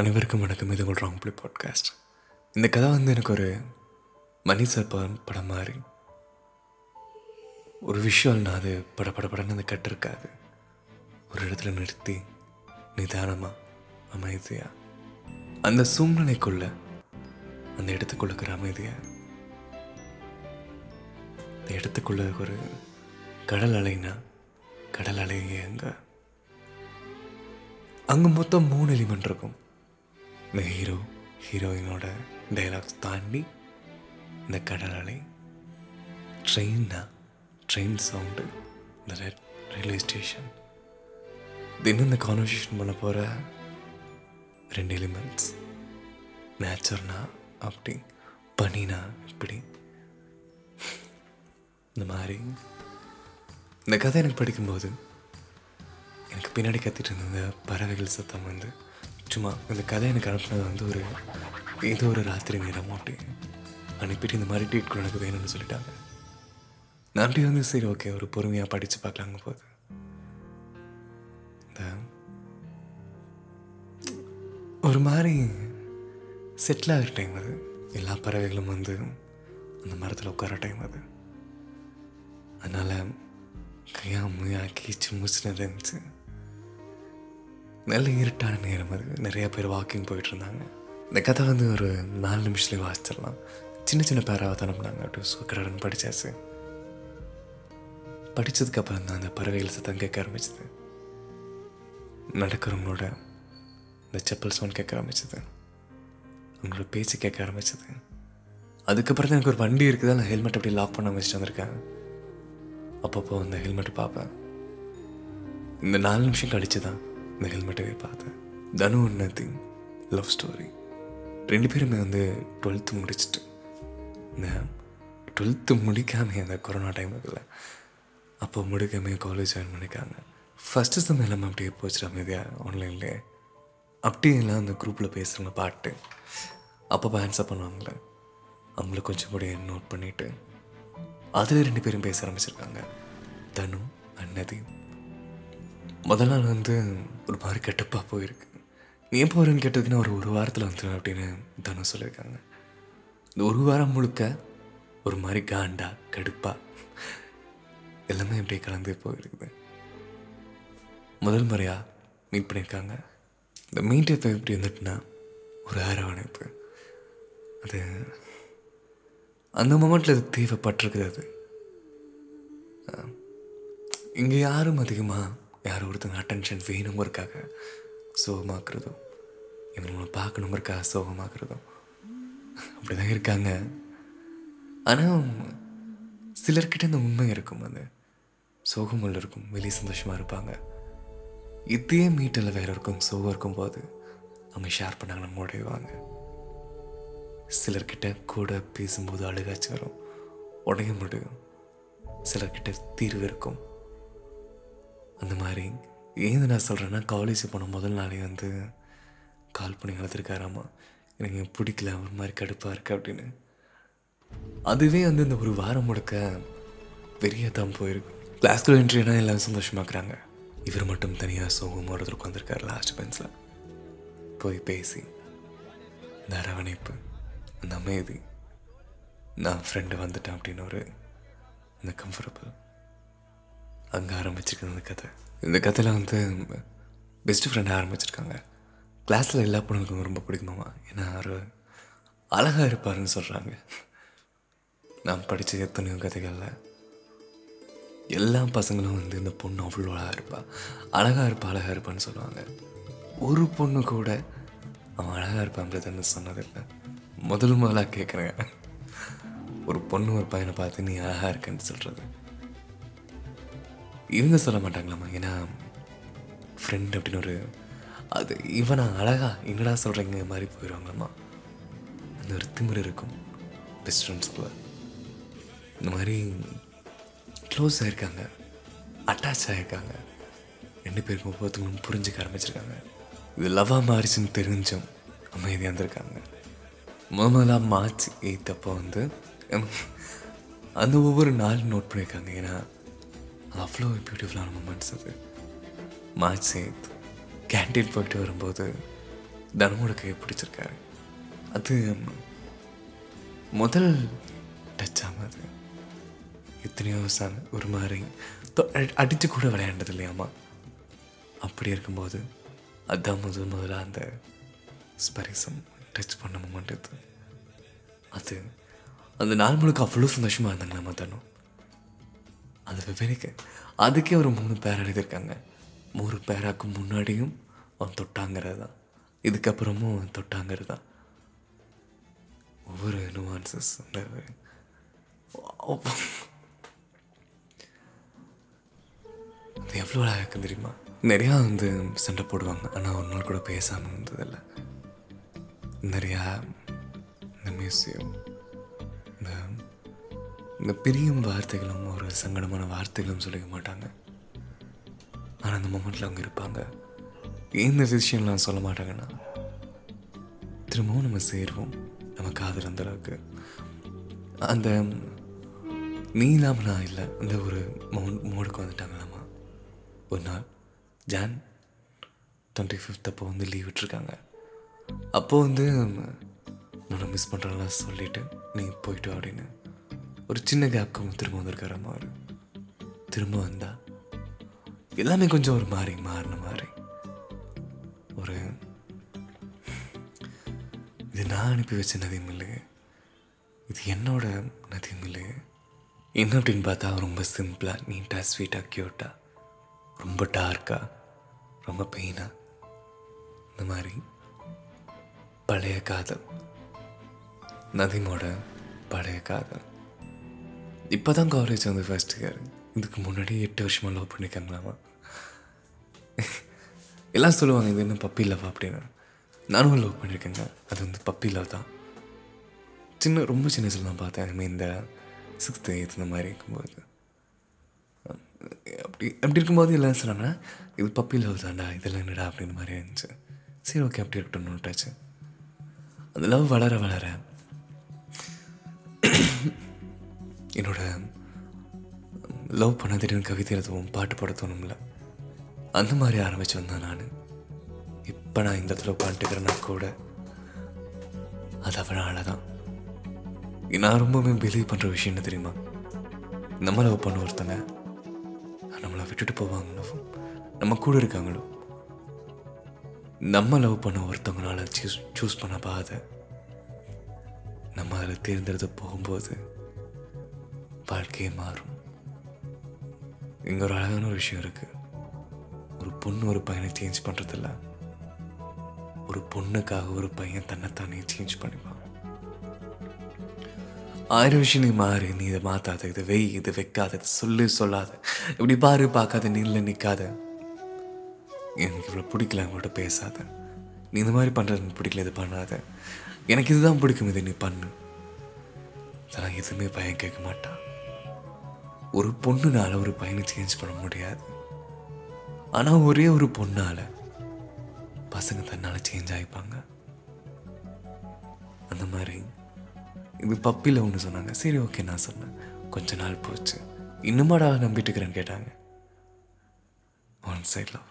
அனைவருக்கும் வணக்கம். இது ஒரு ராங் பிளே பாட்காஸ்ட் இந்த கதை வந்து எனக்கு ஒரு மணி சார் படம் படம் மாதிரி. ஒரு விஷுவல் நான் அது பட பட படன்னு அந்த கட்டிருக்காது. ஒரு இடத்துல நிறுத்தி நிதானமாக அமைதியாக அந்த சூழ்நிலைக்குள்ள அந்த இடத்துக்குள்ள இருக்கிற அமைதியாக அந்த இடத்துக்குள்ள ஒரு கடல் அலைனா கடல் அலை அங்கே அங்கே மொத்தம் மூணு எலிமெண்ட் இருக்கும். இந்த ஹீரோ ஹீரோயினோட டைலாக்ஸ் தாண்டி இந்த கடல் அலை ட்ரெயின்னா ட்ரெயின் சவுண்டு இந்த ரயில்வே ஸ்டேஷன் தினம் இந்த கான்வர்சேஷன் பண்ண போகிற ரெண்டு எலிமெண்ட்ஸ் நேச்சர்னா அப்படி பனினா இப்படி இந்த மாதிரி. இந்த கதை எனக்கு படிக்கும்போது எனக்கு பின்னாடி கத்திட்டு இருந்த பறவைகள் சத்தம் வந்து சும்மா இந்த கதை எனக்கு அனுப்புனது வந்து ஒரு ஏதோ ஒரு ராத்திரி நேரம் அப்படி. அனுப்பிட்டு இந்த மாதிரி ட்ரீட் எனக்கு வேணும்னு சொல்லிட்டாங்க. நான் வந்து சரி ஓகே ஒரு பொறுமையாக படித்து பார்க்கலாங்க போது இந்த ஒரு மாதிரி செட்டில் ஆகிற டைம் அது. எல்லா பறவைகளும் வந்து அந்த மரத்தில் உட்கார டைம் அது. அதனால் கையாக முயா கீச்சு முச்சுனது இருந்துச்சு. நல்ல இருட்டான நேரம் அது. நிறைய பேர் வாக்கிங் போயிட்டுருந்தாங்க. இந்த கதை வந்து ஒரு நாலு நிமிஷத்துலேயே வாசிச்சிடலாம். சின்ன சின்ன பேராவை தான் பண்ணாங்க. அப்படி சுக்கரன் படித்தாச்சு படித்ததுக்கப்புறம் தான் அந்த பறவைகள் சத்தம் கேட்க ஆரம்பிச்சது. நடக்கிறவங்களோட இந்த செப்பல் சவுண்ட் கேட்க ஆரம்பிச்சது. அவங்களோட பேச்சு கேட்க ஆரம்பிச்சது. அதுக்கப்புறம் தான் எனக்கு ஒரு வண்டி இருக்குது. நான் ஹெல்மெட் அப்படி லாக் பண்ண வச்சுட்டு வந்திருக்கேன். அப்பப்போ அந்த ஹெல்மெட் பார்ப்பேன். இந்த நாலு நிமிஷம் கழிச்சு தான் இந்த ஹெல்மெட்டவே பார்த்தேன். தனு நத்திங் லவ் ஸ்டோரி ரெண்டு பேருமே வந்து டுவெல்த்து முடிச்சுட்டு. இந்த டுவெல்த்து முடிக்காமல் அந்த கொரோனா டைம் இருக்குல்ல அப்போ முடிக்காமல் காலேஜ் ஜாயின் பண்ணிக்காங்க ஃபஸ்ட்டு செம் எல்லாமே அப்படியே போச்சு அமைதியாக ஆன்லைன்லேயே அப்படியே எல்லாம் அந்த குரூப்பில் பேசுகிறவங்க பாட்டு அப்பப்போ ஆன்சர் பண்ணுவாங்களே அவங்கள கொஞ்சம் கூட நோட் பண்ணிவிட்டு அதில் ரெண்டு பேரும் பேச ஆரம்பிச்சிருக்காங்க. தனு அன்னதி முதல் நாள் வந்து ஒரு மாதிரி கெட்டப்பாக போயிருக்கு. நீ எப்போ வருன்னு கேட்டதுக்குன்னா ஒரு ஒரு வாரத்தில் வந்துடும் அப்படின்னு தனு சொல்லியிருக்காங்க. இந்த ஒரு வாரம் முழுக்க ஒரு மாதிரி காண்டா கடுப்பா எல்லாமே அப்படியே கலந்து போயிருக்குது. முதல் முறையாக மீட் பண்ணியிருக்காங்க. இந்த மீட் எப்போ எப்படி இருந்துட்டுனா ஒரு அரவணைப்பு. அது அந்த மொமெண்ட்டில் அது தேவைப்பட்டிருக்குது அது இங்கே யாரும் அதிகமாக யார் ஒருத்தங்க அட்டென்ஷன் வேணுங்கிறக்காக சோகமாக்குறதும் இவங்களை பார்க்கணுங்கிறக்காக சோகமாக்குறதும் அப்படி தான் இருக்காங்க. ஆனால் சிலர்கிட்ட இந்த உண்மை இருக்கும் அது. சோகமுள்ள இருக்கும் வெளியே சந்தோஷமாக இருப்பாங்க. இதே மீட்டில் வேற இருக்கும் சோகம் இருக்கும் போது அவங்க ஷேர் பண்ணாங்க நம்ம உடைவாங்க சிலர்கிட்ட கூட பேசும்போது அழுகாச்சு வரும். உடைய முடியும் சிலர்கிட்ட தீர்வு இருக்கும். அந்த மாதிரி. ஏன் நான் சொல்கிறேன்னா காலேஜ் போன முதல் நாளே வந்து கால் பண்ணி வளர்த்துருக்காராமா எனக்கு பிடிக்கல ஒரு மாதிரி கடுப்பாக இருக்குது அப்படின்னு. அதுவே வந்து இந்த ஒரு வாரம் முழுக்க பெரிய தான் போயிருக்கு கிளாஸ்க்குள்ள என்ட்ரினா எல்லாம் சந்தோஷமாக்குறாங்க இவர் மட்டும் தனியாக சோகமாக ஒருத்தர் உட்காந்துருக்காரு லாஸ்ட் பென்ஸில் போய் பேசி இந்த அரவணைப்பு அந்த அமைதி நான் ஃப்ரெண்டு வந்துட்டேன் அப்படின்னு ஒரு இந்த கம்ஃபர்டபுள் அங்கே ஆரம்பிச்சிருக்கு இந்த கதை. இந்த கதையில் வந்து பெஸ்ட் ஃப்ரெண்ட் ஆரம்பிச்சிருக்காங்க? கிளாஸில் எல்லா பொண்ணுங்களுக்கும் ரொம்ப பிடிக்குமாமா ஏன்னா அவர் அழகாக இருப்பாருன்னு சொல்கிறாங்க நான் படித்த எத்தனையோ கதைகளில் எல்லா பசங்களும் வந்து இந்த பொண்ணு அவ்வளோ அழகாக இருப்பா. அழகாக இருப்பா அழகாக இருப்பான்னு சொல்லுவாங்க. ஒரு பொண்ணு கூட அவன் அழகாக இருப்பான்றதுன்னு சொன்னதில்லை முதல் முதலாக கேட்குறேன் ஒரு பொண்ணு ஒரு பையனை பார்த்து நீ அழகாக இருக்கன்னு சொல்கிறது இவங்க சொல்ல மாட்டாங்களாம்மா. ஏன்னா ஃப்ரெண்ட் அப்படின்னு ஒரு அது இவனா அழகா என்னடா சொல்கிறீங்க மாதிரி போயிடுவாங்களாம்மா அந்த ஒரு திமிர் இருக்கும். பெஸ்ட் ஃப்ரெண்ட்ஸ்குள்ள இந்த மாதிரி க்ளோஸ் ஆகிருக்காங்க அட்டாச் ஆகிருக்காங்க ரெண்டு பேருக்கும் ஒவ்வொருத்தவங்களும் புரிஞ்சுக்க ஆரம்பிச்சிருக்காங்க. இது லவ்வாக மாறிச்சுன்னு தெரிஞ்சும் அமைதியாக இருந்திருக்காங்க. முத முதலாக மார்ச் எயித் அப்போ வந்து அந்த ஒவ்வொரு நாளும் நோட் பண்ணியிருக்காங்க ஏன்னா அவ்வளோ பியூட்டிஃபுல்லான மூமெண்ட்ஸ் அது. மார்ச் எயித் கேன்டீன் போயிட்டு வரும்போது தனமோட கையை பிடிச்சிருக்காரு. அது முதல் டச் ஆகாது எத்தனையோ சார் ஒரு மாதிரி தொ- கூட விளையாண்டது இல்லையாம்மா அப்படி இருக்கும்போது அதான் முதல் முதலாக அந்த ஸ்பரிசம் டச் பண்ண மூமெண்ட் இது அது அந்த நாள் முழுக்க அவ்வளோ சந்தோஷமாக இருந்தாங்க நம்ம தனும் அது விவரிக்க. அதுக்கே ஒரு மூணு பேர் எழுதியிருக்காங்க. மூணு பேராக்கு முன்னாடியும் அவன் தொட்டாங்கிறது. தான் இதுக்கப்புறமும் அவன் தொட்டாங்கிறது. தான் ஒவ்வொரு நுவான்சஸ் அது எவ்வளோ அழகாக தெரியுமா? நிறையா வந்து சண்டை போடுவாங்க. ஆனால் ஒரு நாள் கூட பேசாமல் இருந்ததில்லை. நிறையா இந்த மியூசியம் இந்த பிரியும் வார்த்தைகளும் ஒரு சங்கடமான வார்த்தைகளும் சொல்லிக்க மாட்டாங்க. ஆனால் அந்த மொமெண்ட்டில் அவங்க இருப்பாங்க. எந்த இந்த விஷயம்லாம் சொல்ல மாட்டாங்கன்னா திரும்பவும் நம்ம சேருவோம். நம்ம காதல் அந்த அளவுக்கு. அந்த நீ இல்லாம நான் இல்லை அந்த ஒரு மௌன் மோடுக்கு வந்துட்டாங்களாமா? ஒரு நாள் ஜான் டுவெண்ட்டி ஃபிஃப்த் அப்போ வந்து லீவ் விட்டுருக்காங்க. அப்போது வந்து நான் மிஸ் பண்ணுறேன்லாம் சொல்லிவிட்டு நீ போயிட்டு அப்படின்னு. ஒரு சின்ன கேப்க்கு திரும்ப வந்திருக்காரு மாதிரி. திரும்ப வந்தா எல்லாமே கொஞ்சம் ஒரு மாறி மாறின மாதிரி. ஒரு இது நான் அனுப்பி வச்ச நதியும் இல்லையே. இது என்னோட நதியும் இல்லையே. என்ன அப்படின்னு பார்த்தா ரொம்ப சிம்பிளாக நீட்டாக ஸ்வீட்டாக க்யூட்டாக ரொம்ப டார்க்காக ரொம்ப பெயினாக இந்த மாதிரி பழைய காதல். நதிமோட பழைய காதல். இப்போ தான் காலேஜ் வந்து ஃபர்ஸ்ட் இயர் இதுக்கு முன்னாடி எட்டு வருஷமாக லவ் பண்ணியிருக்காங்களாமா எல்லாம் சொல்லுவாங்க இது என்ன பப்பி லவ் அப்படின்னு. நானும் லவ் பண்ணியிருக்கேங்க அது வந்து பப்பி லவ் தான். சின்ன ரொம்ப சின்ன வயசில் தான் பார்த்தேன். I இந்த சிக்ஸ்த்து எய்த் இந்த மாதிரி இருக்கும்போது. அப்படி அப்படி இருக்கும்போது எல்லாம் சொன்னாங்கன்னா இது பப்பி லவ் தான்டா இதெல்லாம் என்னடா? அப்படின்னு மாதிரி இருந்துச்சு. சரி ஓகே அப்படி இருக்கட்டும்னு விட்டாச்சு அந்த லவ் வளர வளர என்னோட லவ் பண்ண திடீர்னு கவிதை எழுதவும் பாட்டு பாட தோணும்ல அந்த மாதிரி ஆரம்பிச்சு வந்தேன் நான். இப்போ நான் இந்த இடத்துல உட்காந்துக்கிறேன்னா கூட அது அவனால தான். நான் ரொம்பவுமே பிலீவ் பண்ணுற விஷயம் என்ன தெரியுமா? நம்ம லவ் பண்ண ஒருத்தங்க நம்மளை விட்டுட்டு போவாங்களோ நம்ம கூட இருக்காங்களோ? நம்ம லவ் பண்ண ஒருத்தவங்களால சூஸ் சூஸ் பண்ண பாதை நம்ம அதில் தேர்ந்தெடுத்து போகும்போது வாழ்க்கையே மாறும். இங்கே ஒரு அழகான ஒரு விஷயம் இருக்கு. ஒரு பொண்ணு ஒரு பையனை சேஞ்ச் பண்ணுறதில்ல ஒரு பொண்ணுக்காக ஒரு பையன் தன்னைத்தானே சேஞ்ச் பண்ணிப்பான். ஆயிரம் விஷயம் நீ மாறு நீ இதை மாத்தாத இதை வெய் இதை வைக்காத இதை சொல்லு சொல்லாத. இப்படி பாரு பார்க்காத நீல நிற்காத எனக்கு இவ்வளோ பிடிக்கல அவங்கள்ட்ட பேசாத. நீ இந்த மாதிரி பண்ணுறது எனக்கு பிடிக்கல இது பண்ணாத. எனக்கு இதுதான் பிடிக்கும் இதை நீ பண்ணு. அதெல்லாம் எதுவுமே பையன் கேட்க மாட்டான். ஒரு பொண்ணுனால ஒரு பையனை சேஞ்ச் பண்ண முடியாது. ஆனால் ஒரே ஒரு பொண்ணால் பசங்க தன்னால் சேஞ்ச் ஆகிப்பாங்க அந்த மாதிரி இது பப்பியில் ஒன்று சொன்னாங்க. சரி ஓகே நான் சொன்னேன். கொஞ்ச நாள் போச்சு. இன்னுமாடா நம்பிட்டு இருக்கிறேன்னு கேட்டாங்க. ஒன் சைடில்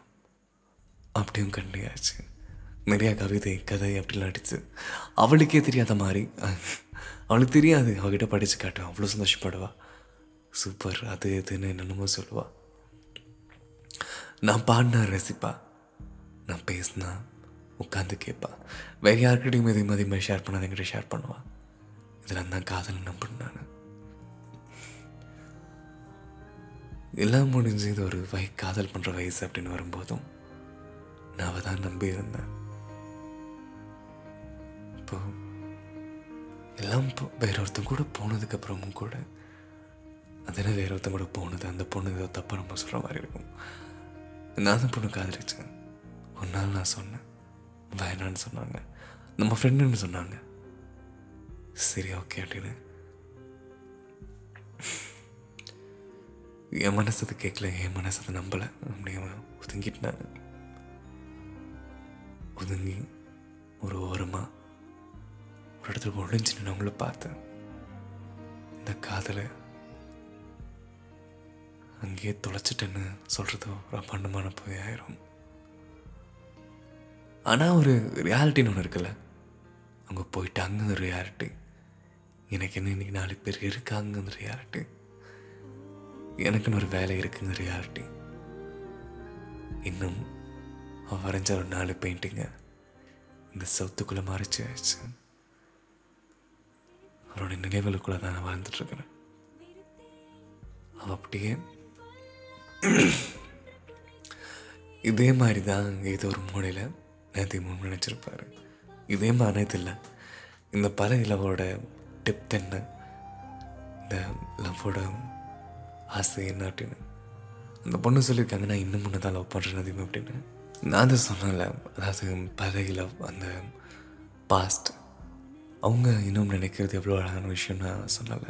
அப்படியும் கண்டியாச்சு நிறையா கவிதை கதை அப்படிலாம் அடிச்சு. அவளுக்கே தெரியாத மாதிரி. அவளுக்கு தெரியாது. அவகிட்ட படித்து காட்டுவேன் அவ்வளோ சந்தோஷப்படுவாள் சூப்பர். அது இதுன்னு என்னென்னமோ சொல்லுவா. நான் பாடினா ரசிப்பா. நான் பேசினா உட்காந்து கேட்பா வேறு யாருக்கிட்டையும் இதே மாதிரி மாதிரி ஷேர் பண்ணாத என்கிட்ட ஷேர் பண்ணுவாள் இதெல்லாம் தான் காதல் நம்புறேன் நான். எல்லாம் முடிஞ்சு இது ஒரு வய காதல் பண்ணுற வயசு அப்படின்னு வரும்போதும் நான் அவ தான் நம்பி இருந்தேன். இப்போ எல்லாம் போ- வேற ஒருத்தன் கூட போனதுக்கப்புறமும் கூட அது என்ன வேற ஒருத்தன் கூட போனது அந்த பொண்ணு ஏதோ தப்பாக நம்ம சொல்கிற மாதிரி இருக்கும். நான் அந்த பொண்ணு காதலிச்சேன். ஒரு நாள் நான் சொன்னேன் வேணான்னு சொன்னாங்க. நம்ம ஃப்ரெண்டுன்னு சொன்னாங்க. சரி ஓகே அப்படின்னு. என் மனசு கேட்கல என் மனசு அதை நம்பலை. அப்படியே ஒதுங்கிட்டு நான் ஒதுங்கி ஒரு ஓரமாக ஒரு இடத்துல ஒழிஞ்சு நான் அவங்கள பார்த்தேன். இந்த காதலை அங்கேயே தொலைச்சிட்டேன்னு சொல்கிறது ஒரு அபாண்டமான போய் ஆயிரும் ஆனால் ஒரு ரியாலிட்டின்னு ஒன்று இருக்குல்ல? அங்கே போயிட்டாங்க அந்த ரியாலிட்டி. எனக்கு என்ன இன்றைக்கி நாலு பேர் இருக்காங்க அந்த ரியாலிட்டி. எனக்குன்னு ஒரு வேலை இருக்குங்க ரியாலிட்டி. இன்னும் அவன் வரைஞ்ச ஒரு நாலு பெயிண்டிங்க. இந்த சவுத்துக்குள்ளே மறைச்சி ஆயிடுச்சு. அவரோட நினைவுகளுக்குள்ளே தான் நான் வாழ்ந்துட்டுருக்குறேன் அவன் அப்படியே இதே மாதிரி தான் ஏதோ ஒரு மூலையில் நேற்று நினச்சிருப்பார் நினச்சிருப்பாரு. இதே மாதிரி இது இல்லை. இந்த பல இலவோட டெப்த் என்ன? இந்த லவ்வோட ஆசை என்ன அப்படின்னு. அந்த பொண்ணு சொல்லியிருக்காங்க நான் இன்னும் முன்னே தான் லவ் பண்ணுறேன் அப்படின்னு. நான் தான் சொன்னேன்ல அதாவது பழைய லவ் அந்த பாஸ்ட் அவங்க இன்னும் நினைக்கிறது எவ்வளோ அழகான விஷயம் நான் சொல்லலை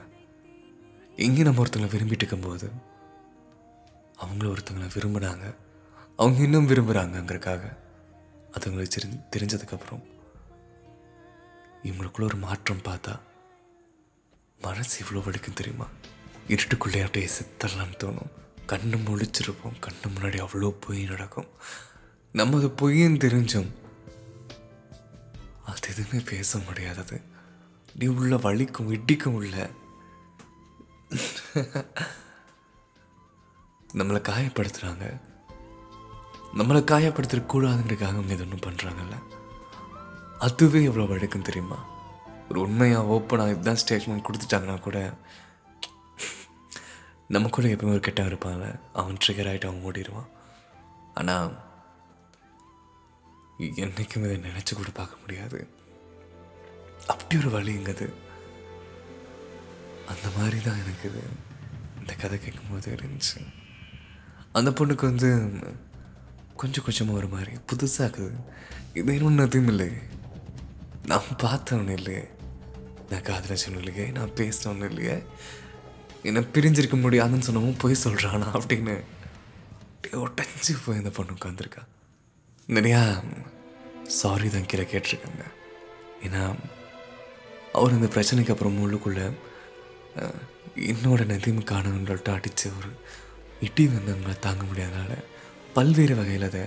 இங்கே நம்ம ஒருத்தங்களை விரும்பிட்டு இருக்கும்போது அவங்கள ஒருத்தங்களை விரும்பினாங்க. அவங்க இன்னும் விரும்புகிறாங்கங்கிறக்காக அதுங்களுக்கு அவங்களுக்கு தெரி தெரிஞ்சதுக்கப்புறம் இவங்களுக்குள்ள ஒரு மாற்றம் பார்த்தா மனசு இவ்வளோ வலிக்கும் தெரியுமா? இருட்டுக்குள்ளே அப்படியே செத்தரலான்னு தோணும். கண்ணு முழிச்சிருப்போம். கண்ணு முன்னாடி அவ்வளோ பொய் நடக்கும். நம்ம அது பொய்ன்னு தெரிஞ்சும் அது எதுவுமே பேச முடியாதது. நீ உள்ள வலிக்கும் இடிக்கும் உள்ள. நம்மளை காயப்படுத்துகிறாங்க நம்மளை காயப்படுத்திடக்கூடாதுங்கிறதுக்காக அவங்க இது ஒன்றும் பண்ணுறாங்கல்ல அதுவே எவ்வளோ வழக்கம் தெரியுமா? ஒரு உண்மையாக ஓப்பனாக இதுதான் ஸ்டேட்மெண்ட் கொடுத்துட்டாங்கன்னா கூட நம்ம கூட எப்பவுமே ஒரு கெட்டவன் இருப்பான்ல? அவன் ட்ரிகர் ஆகிட்டு அவன் ஓடிடுவான். ஆனால் என்றைக்கும் இதை நினச்சி கூட பார்க்க முடியாது. அப்படி ஒரு வழிங்கிறது. அந்த மாதிரி தான் எனக்கு இது. இந்த கதை கேட்கும்போது இருந்துச்சு. அந்த பொண்ணுக்கு வந்து கொஞ்சம் கொஞ்சமாக ஒரு மாதிரி புதுசாக இருக்குது. இது இன்னும் இல்லை. நான் பார்த்தவனு இல்லையே நான் காதலிச்சவனு இல்லையே நான் பேசினவனு இல்லையே. என்னை பிரிஞ்சிருக்க முடியாதுன்னு சொன்னவும் போய் சொல்கிறானா அப்படின்னு. ஒட்டஞ்சு போய் அந்த பொண்ணு உட்காந்துருக்கா நிறையா சாரி தான் கீழே கேட்டிருக்காங்க. ஏன்னா அவர் இந்த பிரச்சனைக்கு அப்புறம் உள்ளுக்குள்ளே என்னோட நதியும் காணவன்கள்ட்ட அடித்த ஒரு இட்டி வந்து அவங்கள தாங்க முடியாதனால பல்வேறு வகையில் அதை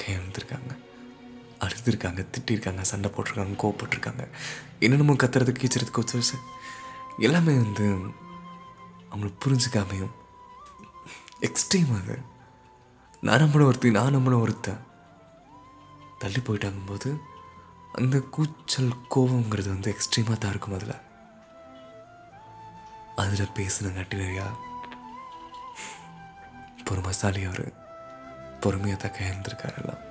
கையாண்டிருக்காங்க அழுதுருக்காங்க திட்டிருக்காங்க சண்டை போட்டிருக்காங்க கோவப்பட்டிருக்காங்க. என்னென்னமோ கத்துறதுக்கு கீச்சுறதுக்கு வச்சு எல்லாமே வந்து அவங்களுக்கு புரிஞ்சுக்காமையும் எக்ஸ்ட்ரீம் அது. நான் நம்மள ஒருத்தி நான் நம்மள ஒருத்தன் தள்ளி போயிட்டாங்கும்போது அந்த கூச்சல் கோவங்கிறது வந்து எக்ஸ்ட்ரீமாக தான் இருக்கும் அதில். அதில் பேசுனங்காட்டி நிறையா பொறுமைசாலி அவர் பொறுமையாக தான் கையாண்டிருக்காரு எல்லாம்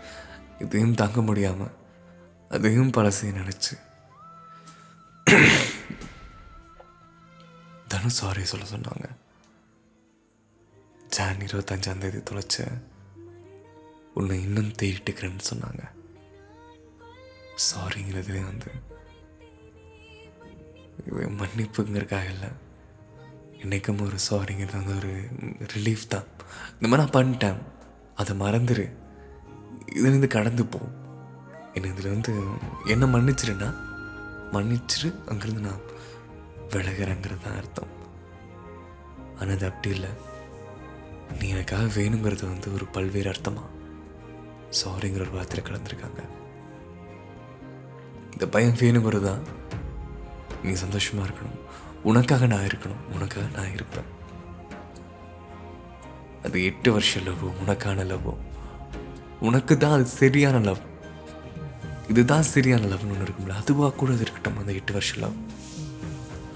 இதையும் தாங்க முடியாமல் அதையும் பழசையும் நினச்சி. தனுஷ் சாரி சொல்ல சொன்னாங்க. ஜான் இருபத்தஞ்சாம் தேதி தொலைச்ச உன்னை இன்னும் தேடிட்டுக்கிறேன்னு சொன்னாங்க. சாரிங்கிறதுலே வந்து இது மன்னிப்புங்கிறக்காக இல்லை. என்றைக்கும் ஒரு சாரிங்கிறது வந்து ஒரு ரிலீஃப் தான். இந்த மாதிரி நான் பண்ணிட்டேன். அதை மறந்துடு இதுலேருந்து கடந்து போ. என்ன இதுலேருந்து வந்து என்ன மன்னிச்சிருன்னா மன்னிச்சிரு அங்கேருந்து நான் விலகிறேங்கிறது தான் அர்த்தம். ஆனால் அது அப்படி இல்லை. நீ எனக்காக வேணுங்கிறது வந்து ஒரு பல்வேறு அர்த்தமாக சாரிங்கிற ஒரு வார்த்தையில் கலந்துருக்காங்க. இந்த பயம் வேணுங்கிறது தான். நீ சந்தோஷமா இருக்கணும். உனக்காக நான் இருக்கணும். உனக்காக நான் இருப்பேன். அது எட்டு வருஷம் லவ் உனக்கான லவ் உனக்கு தான் அது சரியான லவ் இதுதான் சரியான லவ்னு ஒன்று இருக்கும்ல அதுவாக கூட அது இருக்கட்டும் அந்த எட்டு வருஷம் லவ்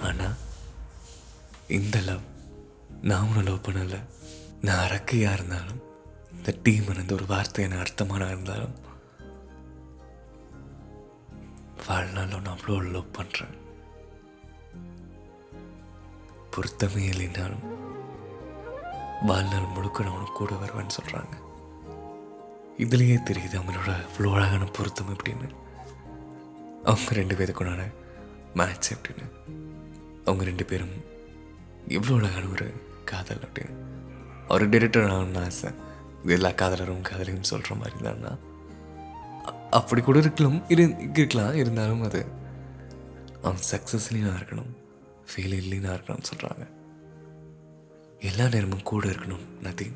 ஆனால் இந்த லவ் நான் உன்னை லவ் பண்ணலை. நான் அரக்கையாக இருந்தாலும் இந்த டீம் இருந்த ஒரு வார்த்தை என்ன அர்த்தமான இருந்தாலும் வாழ்நாள் நான் அவ்வளோ லவ் பண்ணுறேன் பொருத்தமே இல்லைனாலும் வாழ்நாள் முழுக்க நான் உனக்கு கூட வருவேன்னு சொல்கிறாங்க இதுலேயே தெரியுது அவங்களோட அவ்வளோ அழகான பொருத்தம் எப்படின்னு. அவங்க ரெண்டு பேருக்குண்டான மேட்ச் எப்படின்னு. அவங்க ரெண்டு பேரும் எவ்வளோ அழகான ஒரு காதல் அப்படின்னு. அவர் டிரெக்டர் ஆகணும்னு ஆசை. இது எல்லா காதலரும் காதலையும் சொல்கிற மாதிரி தான்னா அப்படி கூட இருக்கலாம். இரு இருக்கலாம். இருந்தாலும் அது அவன் சக்ஸஸ்லேயும் இருக்கணும். ஃபெயிலியர்லேயும் இருக்கணும்னு சொல்கிறாங்க எல்லா நேரமும் கூட இருக்கணும் நதிங்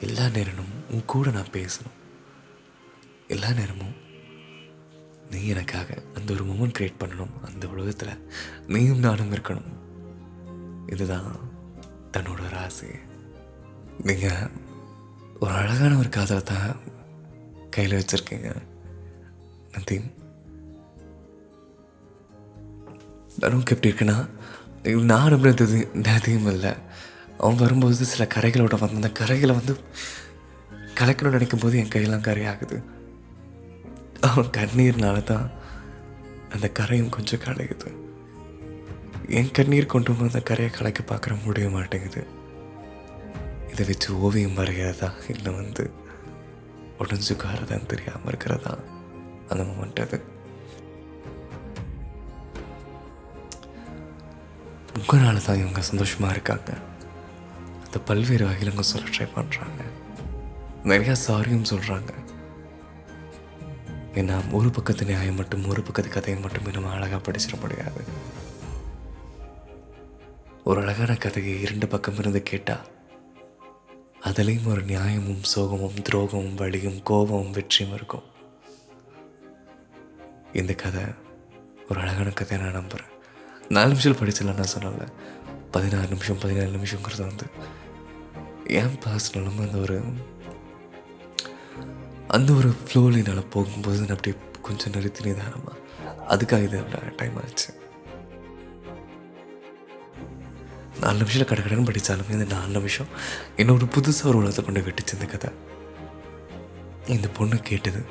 எல்லா நேரமும் உன் கூட நான் பேசணும். எல்லா நேரமும் நீ எனக்காக அந்த ஒரு மூமெண்ட் க்ரியேட் பண்ணணும் அந்த உலகத்தில் நீயும் நானும் இருக்கணும். இதுதான் தன்னோட ஒரு ஆசை நீங்கள் ஒரு அழகான ஒரு காதலை தான் கையில் வச்சுருக்கீங்க நந்தீம் தனுக்கு எப்படி இருக்குன்னா நான் அப்படின்றது அதிகம் இல்லை அவன் வரும்போது சில கரைகளோட வந்து அந்த கரைகளை வந்து கலக்கணும்னு நினைக்கும் போது என் கையெல்லாம் கரையாகுது அவன் கண்ணீர்னால தான் அந்த கரையும் கொஞ்சம் கலையுது என் கண்ணீர் கொண்டு வந்து அந்த கரையை கலைக்க பார்க்குற முடிய மாட்டேங்குது. இதை வச்சு ஓவியம் வரைகிறதா இல்லை வந்து உடஞ்சுக்காரதான் தெரியாமல் இருக்கிறதா? அந்த மொமெண்ட் அது. உங்களால் தான் இவங்க சந்தோஷமாக இருக்காங்க. அந்த பல்வேறு வகையில் இவங்க சொல்ல ட்ரை பண்ணுறாங்க நிறையா சாரியும் சொல்கிறாங்க ஏன்னா ஒரு பக்கத்து நியாயம் மட்டும் ஒரு பக்கத்து கதையை மட்டுமே நம்ம அழகாக படிச்சிட முடியாது. ஒரு அழகான கதையை இரண்டு பக்கம் இருந்து கேட்டால் அதுலேயும் ஒரு நியாயமும் சோகமும் துரோகமும் வலியும் கோபமும் வெற்றியும் இருக்கும். இந்த கதை ஒரு அழகான கதையை நான் நம்புகிறேன் நாலு நிமிஷம் படிச்சிடலாம் நான் சொன்னல பதினாறு நிமிஷம் பதினேழு நிமிஷங்கிறது வந்து ஏன் பர்சனலும் அந்த ஒரு அந்த ஒரு ஃப்ளோவில் என்னால் போகும்போது நான் அப்படியே கொஞ்சம் நிறுத்தி நிதானமாக அதுக்காக இது டைம் ஆச்சு. நாலு நிமிஷம் கடை கடன் படித்தாலுமே இந்த நாலு நிமிஷம் இன்னொரு புதுசாக ஒரு உலகத்தை கொண்டு வெட்டிச்சு இந்த கதை. இந்த பொண்ணு கேட்டது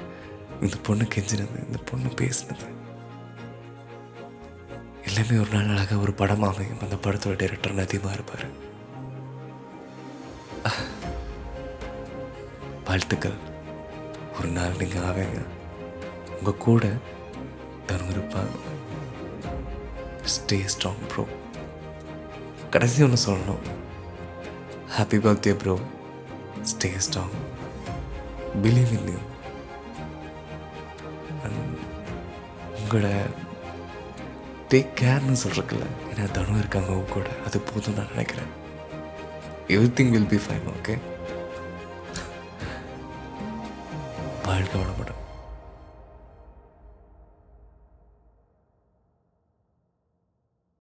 இந்த பொண்ணு கெஞ்சினது இந்த பொண்ணு பேசினது. எல்லாமே ஒரு நாள் அழகாக ஒரு படம் அமையும் அந்த படத்தோட டைரக்டர் நதிமா இருப்பார். வாழ்த்துக்கள். ஒரு நாள் நீங்கள் ஆவேங்க. உங்கள் கூட தரும் இருப்பாங்க ஸ்டே ஸ்ட்ராங் ப்ரோ கடைசி ஒன்று சொல்லணும். Happy birthday bro stay strong believe in you உங்களோட டேக் கேர்னு சொல்கிறதுல ஏன்னா தனு இருக்காங்க அவங்க கூட. அது போதும் நான் நினைக்கிறேன். Everything will be fine okay வாழ்க்கை வளமுடன்.